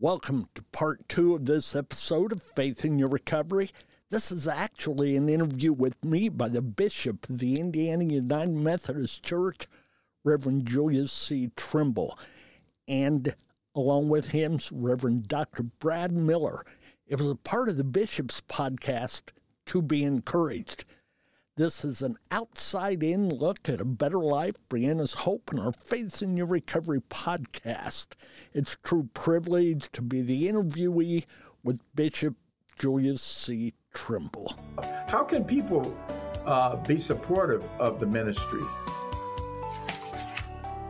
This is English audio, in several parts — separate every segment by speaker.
Speaker 1: Welcome to part two of this episode of Faith in Your Recovery. This is actually an interview with me by the Bishop of the Indiana United Methodist Church, Reverend Julius C. Trimble, and along with him, Reverend Dr. Brad Miller. It was a part of the Bishop's podcast, To Be Encouraged. This is an outside in look at a better life, Brianna's hope, and our Faith in Your Recovery podcast. It's true privilege to be the interviewee with Bishop Julius C. Trimble.
Speaker 2: How can people uh, be supportive of the ministry?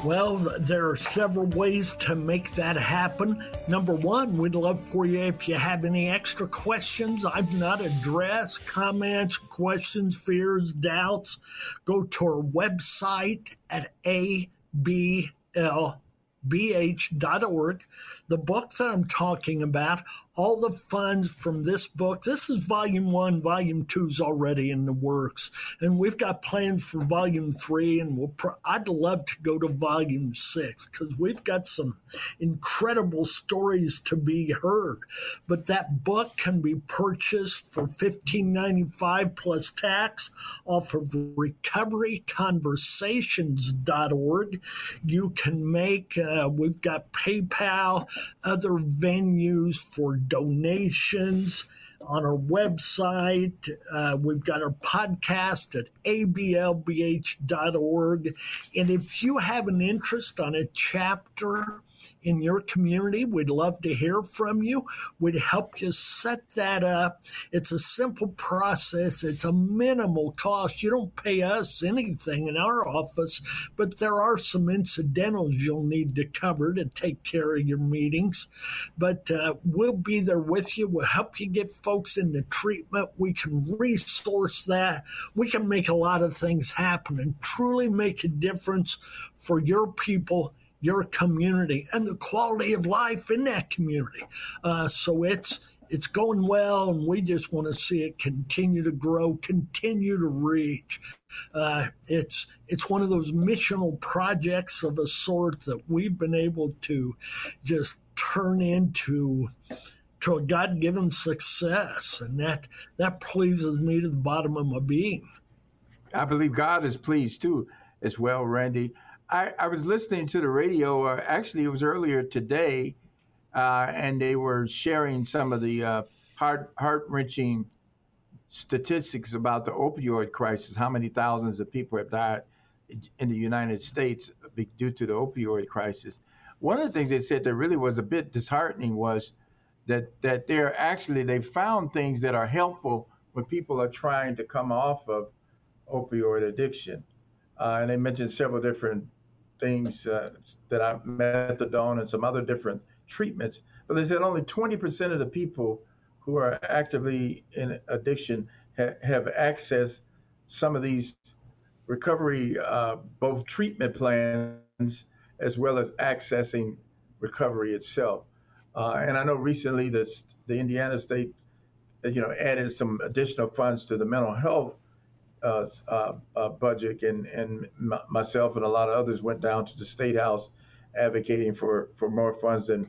Speaker 1: Well, there are several ways to make that happen. Number one, we'd love for you if you have any extra questions I've not addressed, comments, questions, fears, doubts, go to our website at abl bh.org. The book that I'm talking about, all the funds from this book, this is volume one, volume two is already in the works. And we've got plans for volume three, and we'll I'd love to go to volume six because we've got some incredible stories to be heard. But that book can be purchased for $15.95 plus tax off of recoveryconversations.org. You can make uh, we've got PayPal, other venues for donations on our website. Uh, we've got our podcast at ablbh.org. And if you have an interest on a chapter in your community. We'd love to hear from you. We'd help you set that up. It's a simple process. It's a minimal cost. You don't pay us anything in our office, but there are some incidentals you'll need to cover to take care of your meetings. But uh, we'll be there with you. We'll help you get folks into treatment. We can resource that. We can make a lot of things happen and truly make a difference for your people your community and the quality of life in that community. Uh, so it's it's going well, and we just want to see it continue to grow, continue to reach. Uh, it's it's one of those missional projects of a sort that we've been able to just turn into to a God given success, and that that pleases me to the bottom of my being.
Speaker 2: I believe God is pleased too, as well, Randy. I, I was listening to the radio. Uh, actually, it was earlier today, uh, and they were sharing some of the uh, heart heart wrenching statistics about the opioid crisis. How many thousands of people have died in the United States due to the opioid crisis? One of the things they said that really was a bit disheartening was that that they're actually they found things that are helpful when people are trying to come off of opioid addiction. Uh, and they mentioned several different things uh, that I methadone and some other different treatments. But they said only 20% of the people who are actively in addiction ha- have access some of these recovery, uh, both treatment plans as well as accessing recovery itself. Uh, and I know recently this, the Indiana State, you know, added some additional funds to the mental health uh, uh, uh, budget, and and myself and a lot of others went down to the state house advocating for for more funds. And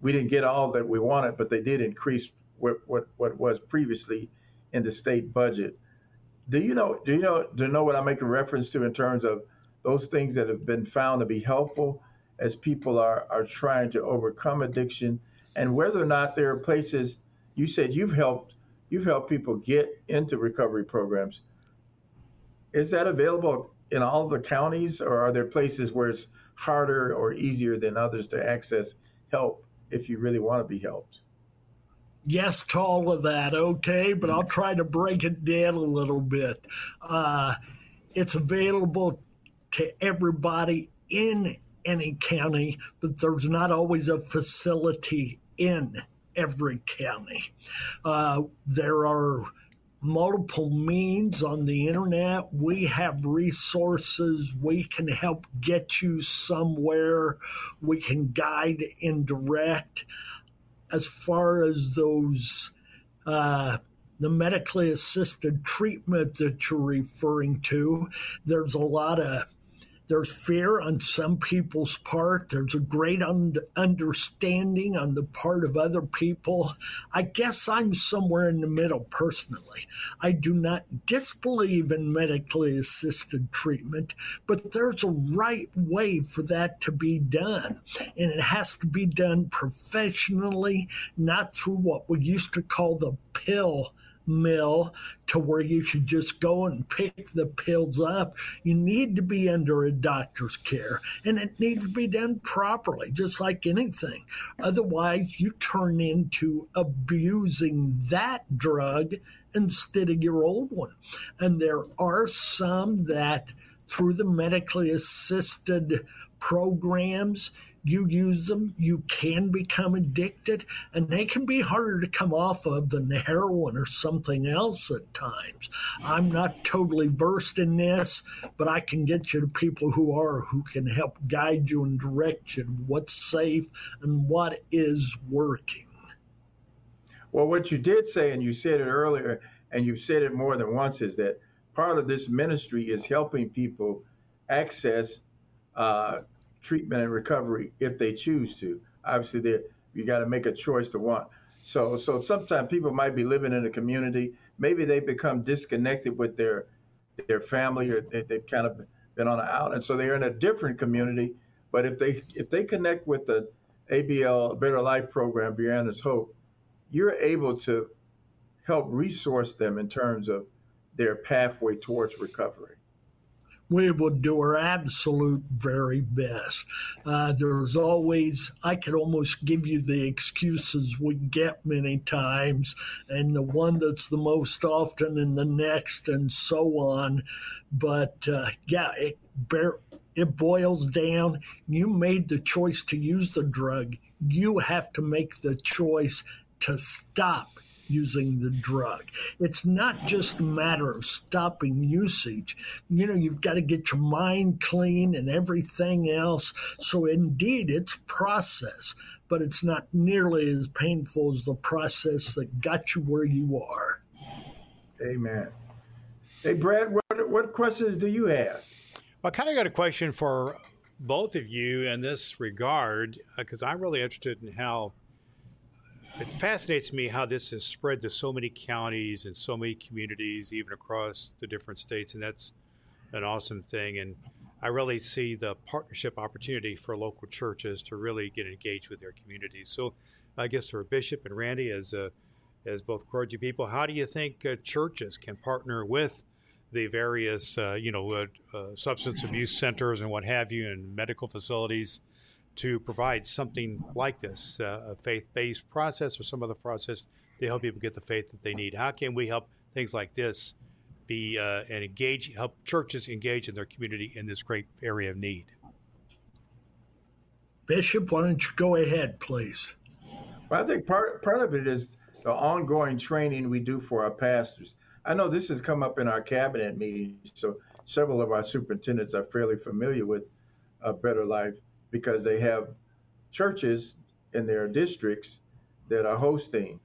Speaker 2: we didn't get all that we wanted, but they did increase what what what was previously in the state budget. Do you know? Do you know? Do you know what I'm making reference to in terms of those things that have been found to be helpful as people are are trying to overcome addiction, and whether or not there are places you said you've helped you've helped people get into recovery programs. Is that available in all the counties, or are there places where it's harder or easier than others to access help if you really want to be helped?
Speaker 1: Yes to all of that, okay, but I'll try to break it down a little bit. Uh, it's available to everybody in any county, but there's not always a facility in every county. Uh, there are multiple means on the internet. We have resources. We can help get you somewhere. We can guide and direct. As far as those, uh, the medically assisted treatment that you're referring to, there's a lot of There's fear on some people's part. There's a great un- understanding on the part of other people. I guess I'm somewhere in the middle personally. I do not disbelieve in medically assisted treatment, but there's a right way for that to be done. And it has to be done professionally, not through what we used to call the pill mill to where you could just go and pick the pills up. You need to be under a doctor's care and it needs to be done properly, just like anything. Otherwise, you turn into abusing that drug instead of your old one. And there are some that through the medically assisted programs, you use them, you can become addicted, and they can be harder to come off of than heroin or something else at times. I'm not totally versed in this, but I can get you to people who are, who can help guide you and direct you what's safe and what is working.
Speaker 2: Well, what you did say, and you said it earlier, and you've said it more than once, is that part of this ministry is helping people access uh, treatment and recovery if they choose to. Obviously, they you got to make a choice to want. So, so sometimes people might be living in a community. Maybe they become disconnected with their their family, or they, have kind of been on an out, and so they're in a different community. But if they if they connect with the ABL Better Life program, Brianna's Hope, you're able to help resource them in terms of their pathway towards recovery
Speaker 1: we would do our absolute very best. Uh, there's always, I could almost give you the excuses we get many times, and the one that's the most often, and the next, and so on. But uh, yeah, it, it boils down. You made the choice to use the drug. You have to make the choice to stop using the drug. It's not just a matter of stopping usage. You know, you've got to get your mind clean and everything else. So, indeed, it's process, but it's not nearly as painful as the process that got you where you are.
Speaker 2: Amen. Hey, Brad, what, what questions do you have?
Speaker 3: I kind of got a question for both of you in this regard because uh, I'm really interested in how it fascinates me how this has spread to so many counties and so many communities, even across the different states, and that's an awesome thing. And I really see the partnership opportunity for local churches to really get engaged with their communities. So, I guess for Bishop and Randy, as uh, as both clergy people, how do you think uh, churches can partner with the various, uh, you know, uh, uh, substance abuse centers and what have you, and medical facilities to provide something like this, uh, a faith-based process or some other process to help people get the faith that they need. How can we help things like this be uh, and engage, help churches engage in their community in this great area of need?
Speaker 1: Bishop, why don't you go ahead, please?
Speaker 2: Well, I think part part of it is the ongoing training we do for our pastors. I know this has come up in our cabinet meetings, so several of our superintendents are fairly familiar with a Better Life because they have churches in their districts that are hosting.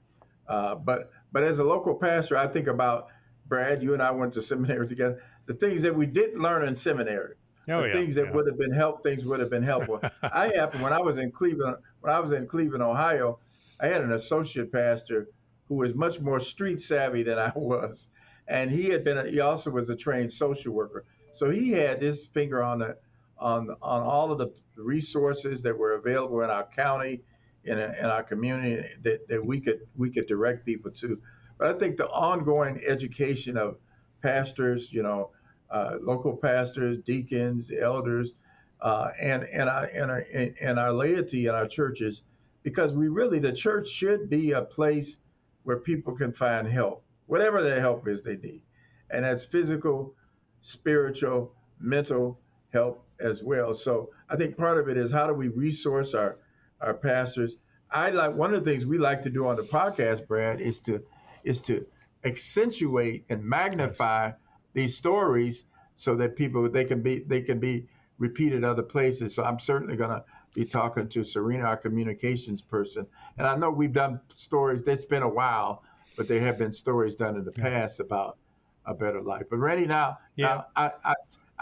Speaker 2: Uh, but but as a local pastor, I think about Brad. You and I went to seminary together. The things that we didn't learn in seminary, oh, the yeah, things that yeah. would have been help, things would have been helpful. I happened when I was in Cleveland. When I was in Cleveland, Ohio, I had an associate pastor who was much more street savvy than I was, and he had been. A, he also was a trained social worker, so he had his finger on the on on all of the resources that were available in our county, in, a, in our community that, that we could we could direct people to. But I think the ongoing education of pastors, you know, uh, local pastors, deacons, elders, uh, and and our, and our and our laity in our churches, because we really the church should be a place where people can find help, whatever their help is they need, and that's physical, spiritual, mental help as well. So I think part of it is how do we resource our our pastors. I like one of the things we like to do on the podcast, Brad, is to is to accentuate and magnify yes. these stories so that people they can be they can be repeated other places. So I'm certainly going to be talking to Serena, our communications person, and I know we've done stories. That's been a while, but there have been stories done in the past about a better life. But Randy, now, yeah. now I, I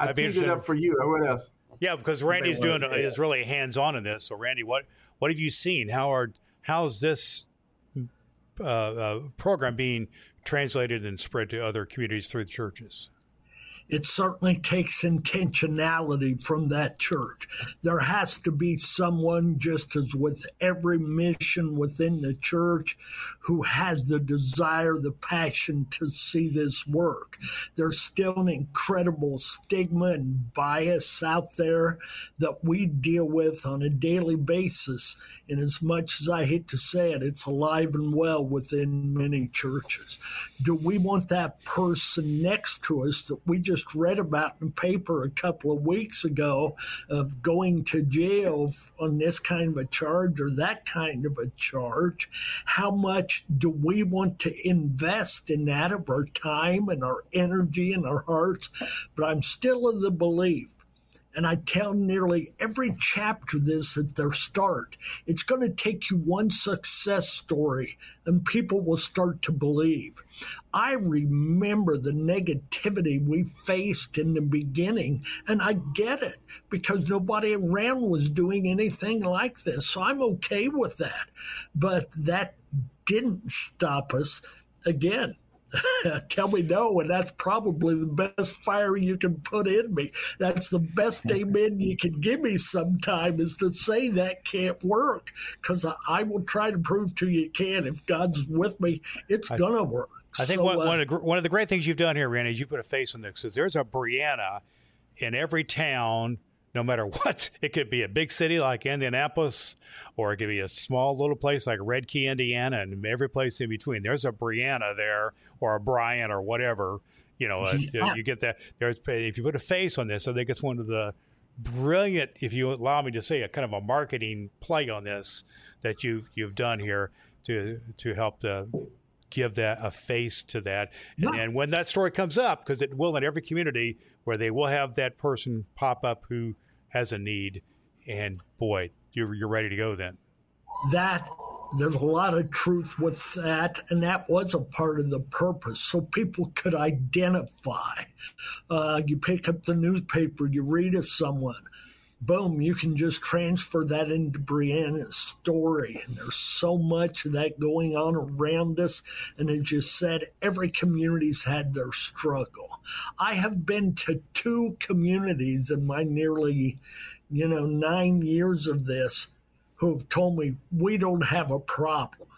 Speaker 2: I teed it up for you. What else?
Speaker 3: Yeah, because Randy's doing is really hands on in this. So, Randy, what what have you seen? How are how's this uh, uh, program being translated and spread to other communities through the churches?
Speaker 1: It certainly takes intentionality from that church. There has to be someone, just as with every mission within the church, who has the desire, the passion to see this work. There's still an incredible stigma and bias out there that we deal with on a daily basis. And as much as I hate to say it, it's alive and well within many churches. Do we want that person next to us that we just just read about in the paper a couple of weeks ago of going to jail on this kind of a charge or that kind of a charge. How much do we want to invest in that of our time and our energy and our hearts? But I'm still of the belief and I tell nearly every chapter this at their start. It's going to take you one success story and people will start to believe. I remember the negativity we faced in the beginning, and I get it because nobody around was doing anything like this. So I'm okay with that. But that didn't stop us. Again, tell me no, and that's probably the best fire you can put in me. That's the best amen you can give me sometime is to say that can't work because I, I, will try to prove to you it can. If God's with me, it's going to work.
Speaker 3: I think so, one, uh, one, of the, one of the great things you've done here, Randy, is you put a face on this because there's a Brianna in every town – no matter what. It could be a big city like Indianapolis, or it could be a small little place like Redkey, Indiana, and every place in between. There's a Brianna there, or a Brian, or whatever. You know, uh, yeah. you get that. There's if you put a face on this, I think it's one of the brilliant, if you allow me to say, a kind of a marketing play on this that you've you've done here to to help to give that a face to that. And, and when that story comes up, because it will in every community, where they will have that person pop up who has a need, and boy, you're you're ready to go then.
Speaker 1: That there's a lot of truth with that, and that was a part of the purpose, so people could identify. Uh, you pick up the newspaper, you read of someone boom, you can just transfer that into Brianna's story. And there's so much of that going on around us. And as you said, every community's had their struggle. I have been to two communities in my nearly, you know, nine years of this who have told me we don't have a problem.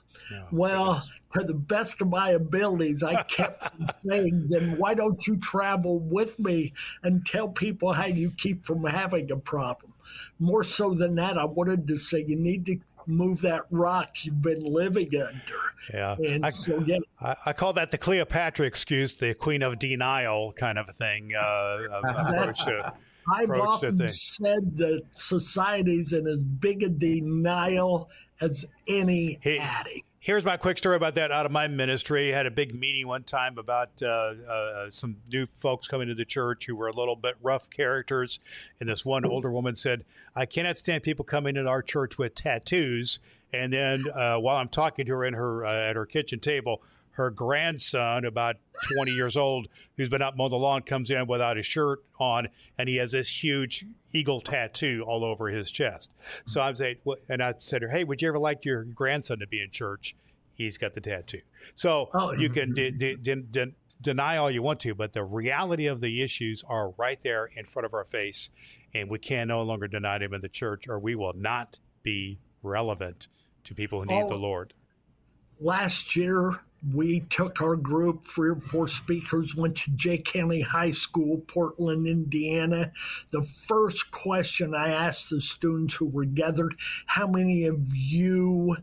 Speaker 1: Well, goodness to the best of my abilities, I kept saying, then why don't you travel with me and tell people how you keep from having a problem? More so than that, I wanted to say you need to move that rock you've been living under.
Speaker 3: Yeah. And I, so, yeah. I, I, call that the Cleopatra excuse, the queen of denial kind of a thing. Uh, approach to,
Speaker 1: I've often said that society's in as big a denial as any hey, addict
Speaker 3: here's my quick story about that out of my ministry. I had a big meeting one time about uh, uh, some new folks coming to the church who were a little bit rough characters. And this one older woman said, I cannot stand people coming in our church with tattoos. And then uh, while I'm talking to her in her uh, at her kitchen table, her grandson, about 20 years old, who's been out mowing the lawn, comes in without his shirt on, and he has this huge eagle tattoo all over his chest. So I say, and I said to her, "Hey, would you ever like your grandson to be in church? He's got the tattoo." So oh, you can de- de- de- deny all you want to, but the reality of the issues are right there in front of our face, and we can no longer deny them in the church, or we will not be relevant to people who need oh, the Lord.
Speaker 1: Last year, we took our group, three or four speakers, went to Jay County High School, Portland, Indiana. The first question I asked the students who were gathered how many of you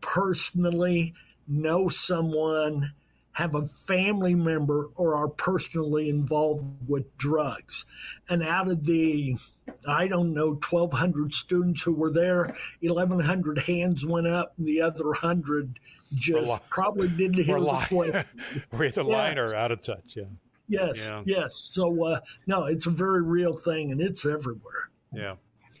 Speaker 1: personally know someone, have a family member, or are personally involved with drugs? And out of the I don't know, 1,200 students who were there, 1,100 hands went up, and the other 100 just probably didn't hear the question.
Speaker 3: We're either yes. lying or out of touch. Yeah.
Speaker 1: Yes. Yeah. Yes. So uh, no, it's a very real thing, and it's everywhere.
Speaker 3: Yeah.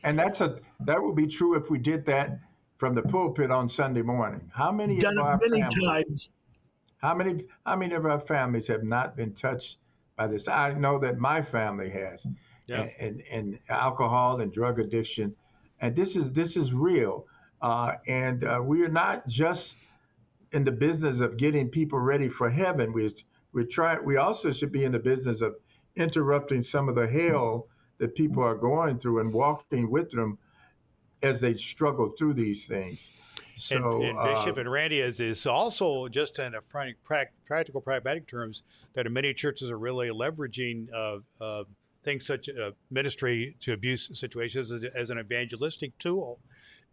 Speaker 2: And that's a that would be true if we did that from the pulpit on Sunday morning. How many
Speaker 1: Done of our many families, times.
Speaker 2: How many how many of our families have not been touched by this. I know that my family has, yeah. and, and, and alcohol and drug addiction, and this is this is real. Uh, and uh, we are not just in the business of getting people ready for heaven. We we try. We also should be in the business of interrupting some of the hell that people are going through and walking with them as they struggle through these things.
Speaker 3: So, and, and Bishop uh, and Randy is, is also just in a practical, pragmatic terms that many churches are really leveraging uh, uh, things such uh, ministry to abuse situations as, as, an evangelistic tool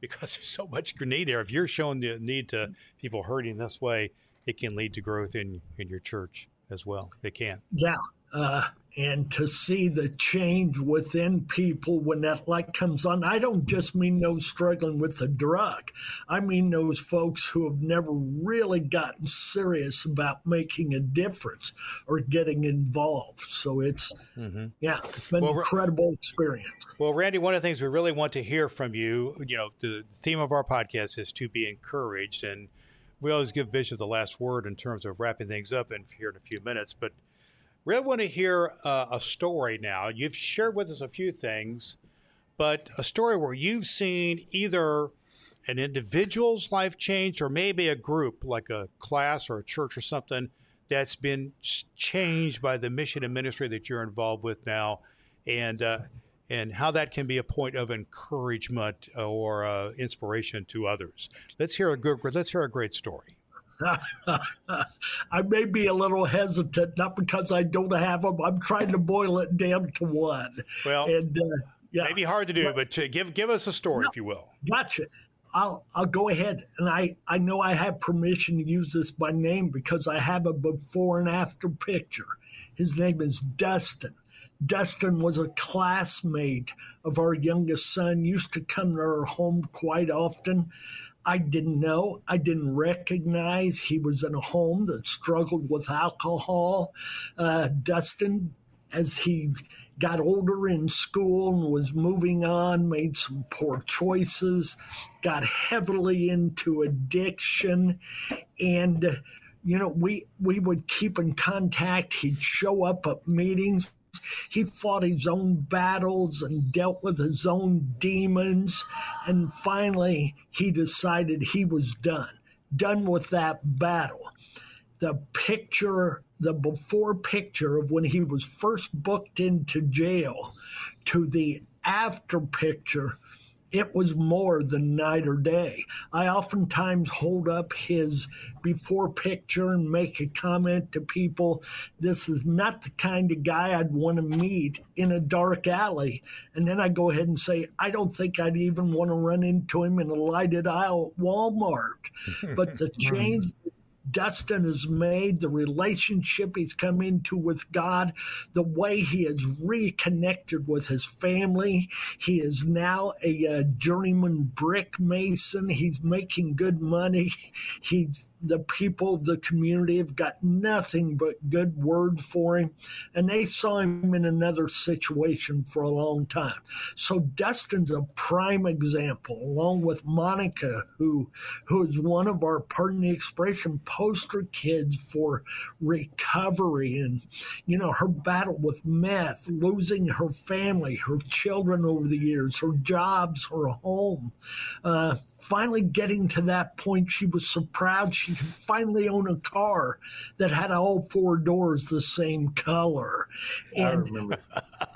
Speaker 3: because there's so much need there. If you're showing the need to people hurting this way, it can lead to growth in, in your church as well. It can.
Speaker 1: Yeah. Uh, and to see the change within people when that light comes on. I don't just mean those struggling with the drug. I mean those folks who have never really gotten serious about making a difference or getting involved. So it's, mm-hmm. yeah, it's been well, an incredible experience.
Speaker 3: Well, Randy, one of the things we really want to hear from you, you know, the theme of our podcast is to be encouraged. And we always give Bishop the last word in terms of wrapping things up in here in a few minutes. But really want to hear uh, a story now. You've shared with us a few things, but a story where you've seen either an individual's life change or maybe a group like a class or a church or something that's been changed by the mission and ministry that you're involved with now and uh, and how that can be a point of encouragement or uh, inspiration to others. Let's hear a good let's hear a great story.
Speaker 1: I may be a little hesitant, not because I don't have them. I'm trying to boil it down to one.
Speaker 3: Well, and uh, yeah, maybe hard to do, but, but give give us a story, no, if you will.
Speaker 1: Gotcha. I'll I'll go ahead, and I I know I have permission to use this by name because I have a before and after picture. His name is Dustin. Dustin was a classmate of our youngest son. Used to come to our home quite often. I didn't know. I didn't recognize he was in a home that struggled with alcohol. Uh, Dustin, as he got older in school and was moving on, made some poor choices, got heavily into addiction, and you know we we would keep in contact. He'd show up at meetings he fought his own battles and dealt with his own demons. And finally, he decided he was done, done with that battle. The picture, the before picture of when he was first booked into jail to the after picture it was more than night or day. I oftentimes hold up his before picture and make a comment to people this is not the kind of guy I'd want to meet in a dark alley. And then I go ahead and say, I don't think I'd even want to run into him in a lighted aisle at Walmart. But the change Dustin has made, the relationship he's come into with God, the way he has reconnected with his family. He is now a, a journeyman brick mason. He's making good money. He's the people of the community have got nothing but good word for him, and they saw him in another situation for a long time. So Dustin's a prime example, along with Monica, who who is one of our pardon the expression poster kids for recovery, and you know her battle with meth, losing her family, her children over the years, her jobs, her home. Uh, finally getting to that point, she was so proud she could finally own a car that had all four doors the same color. And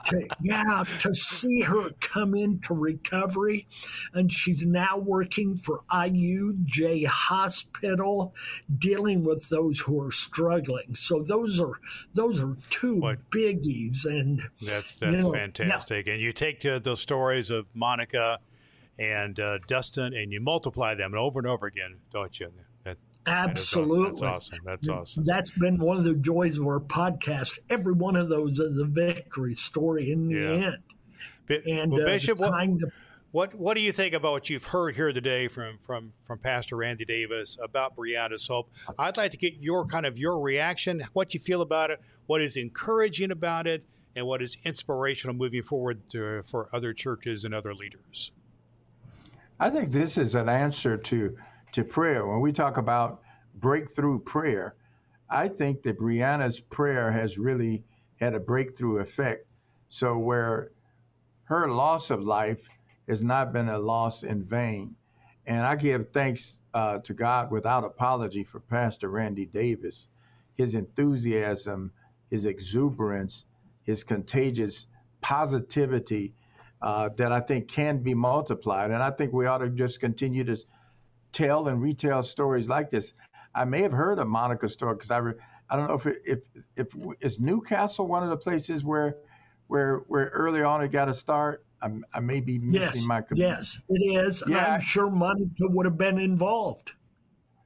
Speaker 1: to, yeah, to see her come into recovery, and she's now working for IUJ Hospital, dealing with those who are struggling. So those are those are two what? biggies, and
Speaker 3: that's that's you know, fantastic. Yeah. And you take to those stories of Monica and uh, Dustin, and you multiply them over and over again, don't you?
Speaker 1: That, Absolutely.
Speaker 3: That's awesome. That's awesome.
Speaker 1: That's been one of the joys of our podcast. Every one of those is a victory story in the yeah. end.
Speaker 3: and well, uh, Bishop, what, of, what, what do you think about what you've heard here today from from from Pastor Randy Davis about Brianna's hope? I'd like to get your kind of your reaction, what you feel about it, what is encouraging about it, and what is inspirational moving forward to, for other churches and other leaders.
Speaker 2: I think this is an answer to to prayer. When we talk about breakthrough prayer, I think that Brianna's prayer has really had a breakthrough effect. So where her loss of life has not been a loss in vain. And I give thanks uh, to God without apology for Pastor Randy Davis. His enthusiasm, his exuberance, his contagious positivity uh, that I think can be multiplied. And I think we ought to just continue to tell and retell stories like this. I may have heard a Monica story because I, re, I don't know if it, if if is New Castle one of the places where where where early on it got to start. I'm, I may be missing
Speaker 1: yes,
Speaker 2: my
Speaker 1: community. Yes, it is. Yeah, I'm sure Monica would have been involved.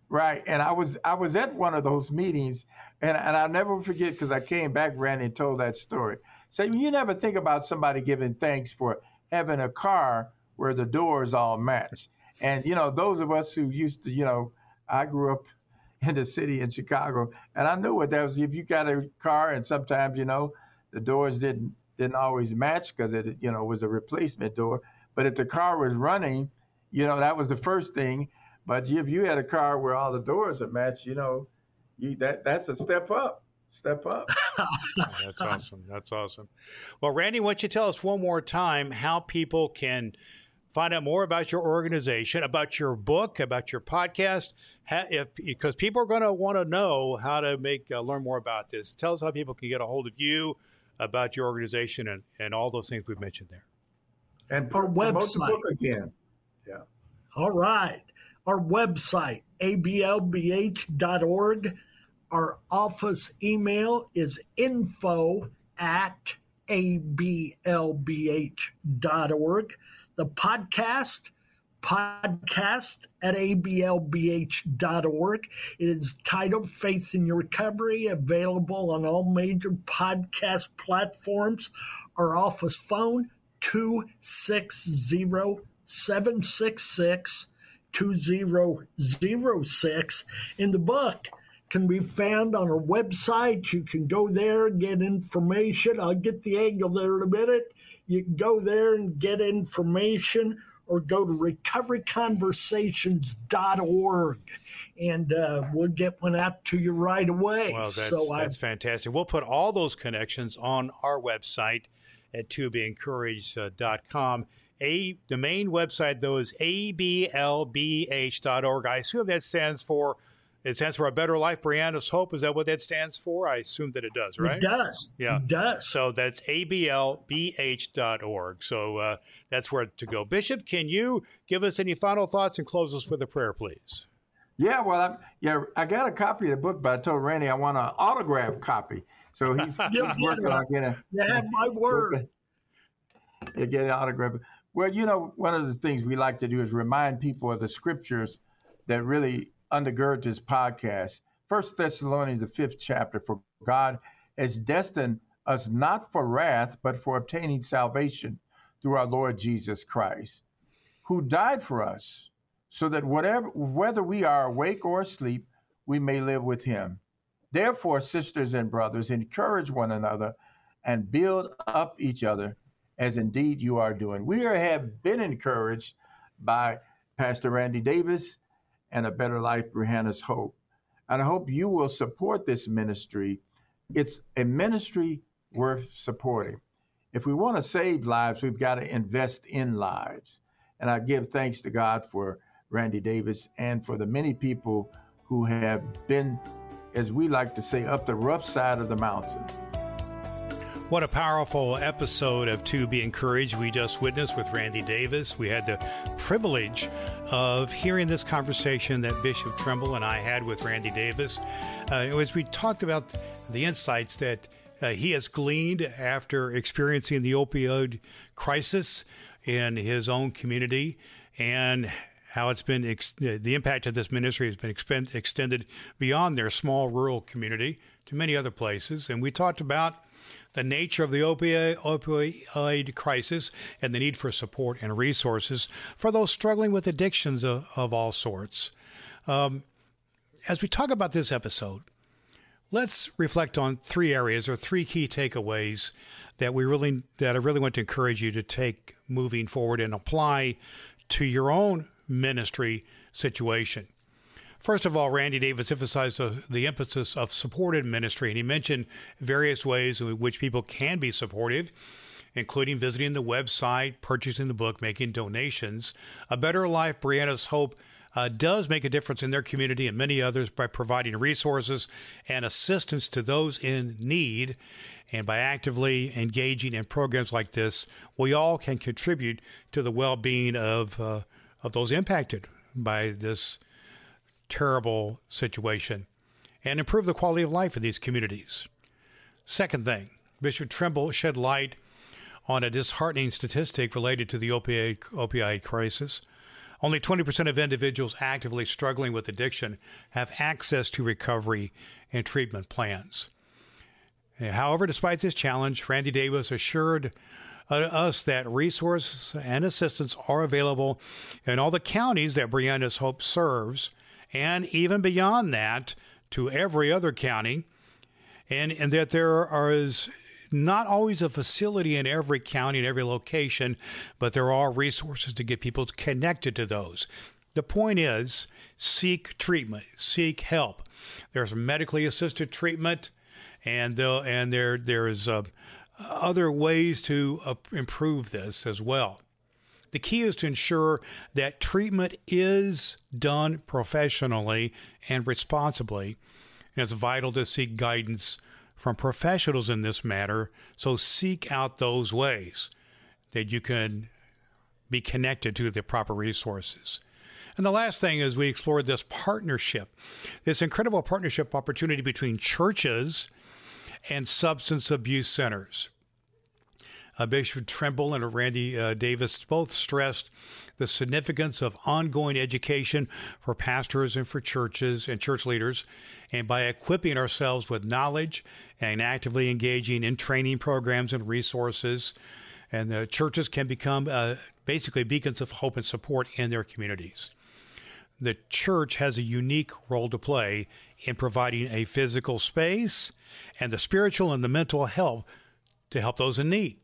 Speaker 2: Right, and I was I was at one of those meetings, and and I'll never forget because I came back, ran and told that story. So you never think about somebody giving thanks for having a car where the doors all match. And you know, those of us who used to, you know, I grew up in the city in Chicago, and I knew what that was. If you got a car, and sometimes you know the doors didn't didn't always match because it you know was a replacement door. But if the car was running, you know that was the first thing. But if you had a car where all the doors are matched, you know, you that that's a step up. Step up.
Speaker 3: That's awesome. That's awesome. Well, Randy, why don't you tell us one more time how people can find out more about your organization, about your book, about your podcast, if because people are going to want to know how to make uh, learn more about this. Tell us how people can get a hold of you, about your organization, and, and all those things we've mentioned there.
Speaker 1: And our website
Speaker 2: again. Yeah.
Speaker 1: All right. Our website, ablbh.org. Our office email is info at ablbh.org. The podcast, podcast at ablbh.org. It is titled Faith in Your Recovery, available on all major podcast platforms. Our office phone, 260 766 2006. In the book, can be found on our website. You can go there and get information. I'll get the angle there in a minute. You can go there and get information or go to recoveryconversations.org and uh, we'll get one out to you right away.
Speaker 3: Well, that's, so that's fantastic. We'll put all those connections on our website at tobeencouraged.com. A, the main website, though, is ablbh.org. I assume that stands for it stands for A Better Life, Brianna's Hope. Is that what that stands for? I assume that it does, right?
Speaker 1: It does.
Speaker 3: Yeah.
Speaker 1: It does.
Speaker 3: So that's ablbh.org. So uh, that's where to go. Bishop, can you give us any final thoughts and close us with a prayer, please?
Speaker 2: Yeah, well, I'm, yeah, I got a copy of the book, but I told Randy I want an autograph copy. So he's, he's working on getting.
Speaker 1: You have my word.
Speaker 2: Yeah, get an autograph. Well, you know, one of the things we like to do is remind people of the scriptures that really undergird this podcast. First Thessalonians, the fifth chapter, for God has destined us not for wrath, but for obtaining salvation through our Lord Jesus Christ, who died for us, so that whatever whether we are awake or asleep, we may live with him. Therefore, sisters and brothers, encourage one another and build up each other, as indeed you are doing. We have been encouraged by Pastor Randy Davis and a better life Brianna's Hope. And I hope you will support this ministry. It's a ministry worth supporting. If we want to save lives, we've got to invest in lives. And I give thanks to God for Randy Davis and for the many people who have been, as we like to say, up the rough side of the mountain.
Speaker 3: What a powerful episode of To Be Encouraged we just witnessed with Randy Davis. We had the privilege of hearing this conversation that Bishop Trimble and I had with Randy Davis. Uh, as we talked about the insights that uh, he has gleaned after experiencing the opioid crisis in his own community and how it's been ex- the impact of this ministry has been extended beyond their small rural community to many other places. And we talked about the nature of the opioid, crisis, and the need for support and resources for those struggling with addictions of, of all sorts. Um, as we talk about this episode, let's reflect on three areas or three key takeaways that we really that I really want to encourage you to take moving forward and apply to your own ministry situation. First of all, Randy Davis emphasized the, the emphasis of supported ministry, and he mentioned various ways in which people can be supportive including visiting the website, purchasing the book, making donations. A Better Life, Brianna's Hope, uh, does make a difference in their community and many others by providing resources and assistance to those in need. And by actively engaging in programs like this, we all can contribute to the well being of, uh, of those impacted by this terrible situation and improve the quality of life in these communities. Second thing, Bishop Trimble shed light on a disheartening statistic related to the opioid, opioid crisis. Only 20% of individuals actively struggling with addiction have access to recovery and treatment plans. However, despite this challenge, Randy Davis assured uh, us that resources and assistance are available in all the counties that Brianna's Hope serves and even beyond that to every other county, and, and that there are is not always a facility in every county and every location, but there are resources to get people connected to those. The point is seek treatment, seek help. There's medically assisted treatment, and and there there's uh, other ways to uh, improve this as well. The key is to ensure that treatment is done professionally and responsibly. And it's vital to seek guidance from professionals in this matter. So seek out those ways that you can be connected to the proper resources. And the last thing is we explored this partnership, this incredible partnership opportunity between churches and substance abuse centers. Uh, Bishop Trimble and Randy uh, Davis both stressed the significance of ongoing education for pastors and for churches and church leaders, and by equipping ourselves with knowledge and actively engaging in training programs and resources. And the churches can become uh, basically beacons of hope and support in their communities. The church has a unique role to play in providing a physical space and the spiritual and the mental help to help those in need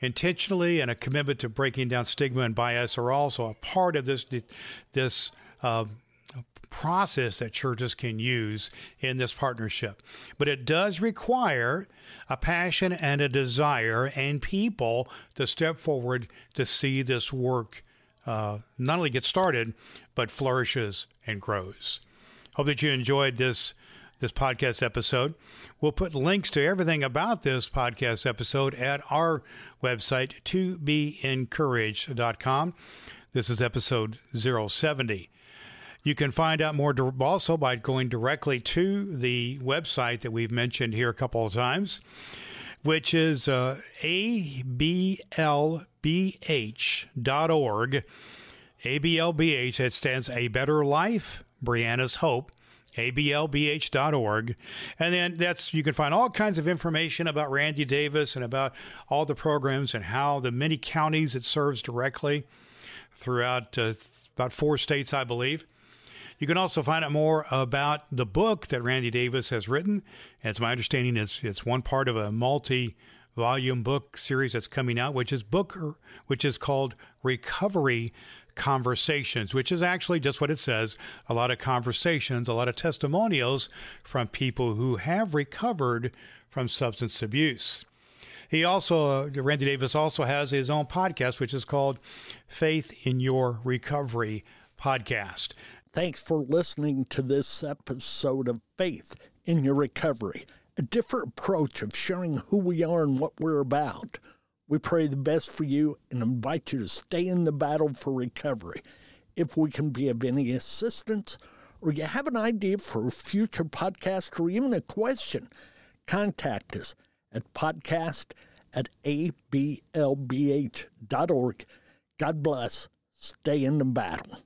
Speaker 3: intentionally and a commitment to breaking down stigma and bias are also a part of this this uh, process that churches can use in this partnership. But it does require a passion and a desire and people to step forward to see this work uh, not only get started, but flourishes and grows. Hope that you enjoyed this this podcast episode. We'll put links to everything about this podcast episode at our website, to be encouraged.com. This is episode 070. You can find out more also by going directly to the website that we've mentioned here a couple of times, which is uh, ablbh.org. ABLBH, it stands A Better Life, Brianna's Hope ablbh.org. And then that's you can find all kinds of information about Randy Davis and about all the programs and how the many counties it serves directly throughout uh, about four states, I believe. You can also find out more about the book that Randy Davis has written. It's my understanding it's it's one part of a multi volume book series that's coming out, which is Booker, which is called Recovery conversations, which is actually just what it says a lot of conversations, a lot of testimonials from people who have recovered from substance abuse. He also, uh, Randy Davis also has his own podcast, which is called Faith in Your Recovery Podcast.
Speaker 1: Thanks for listening to this episode of Faith in Your Recovery, a different approach of sharing who we are and what we're about. We pray the best for you and invite you to stay in the battle for recovery. If we can be of any assistance, or you have an idea for a future podcast or even a question, contact us at podcast at ablbh.org. God bless. Stay in the battle.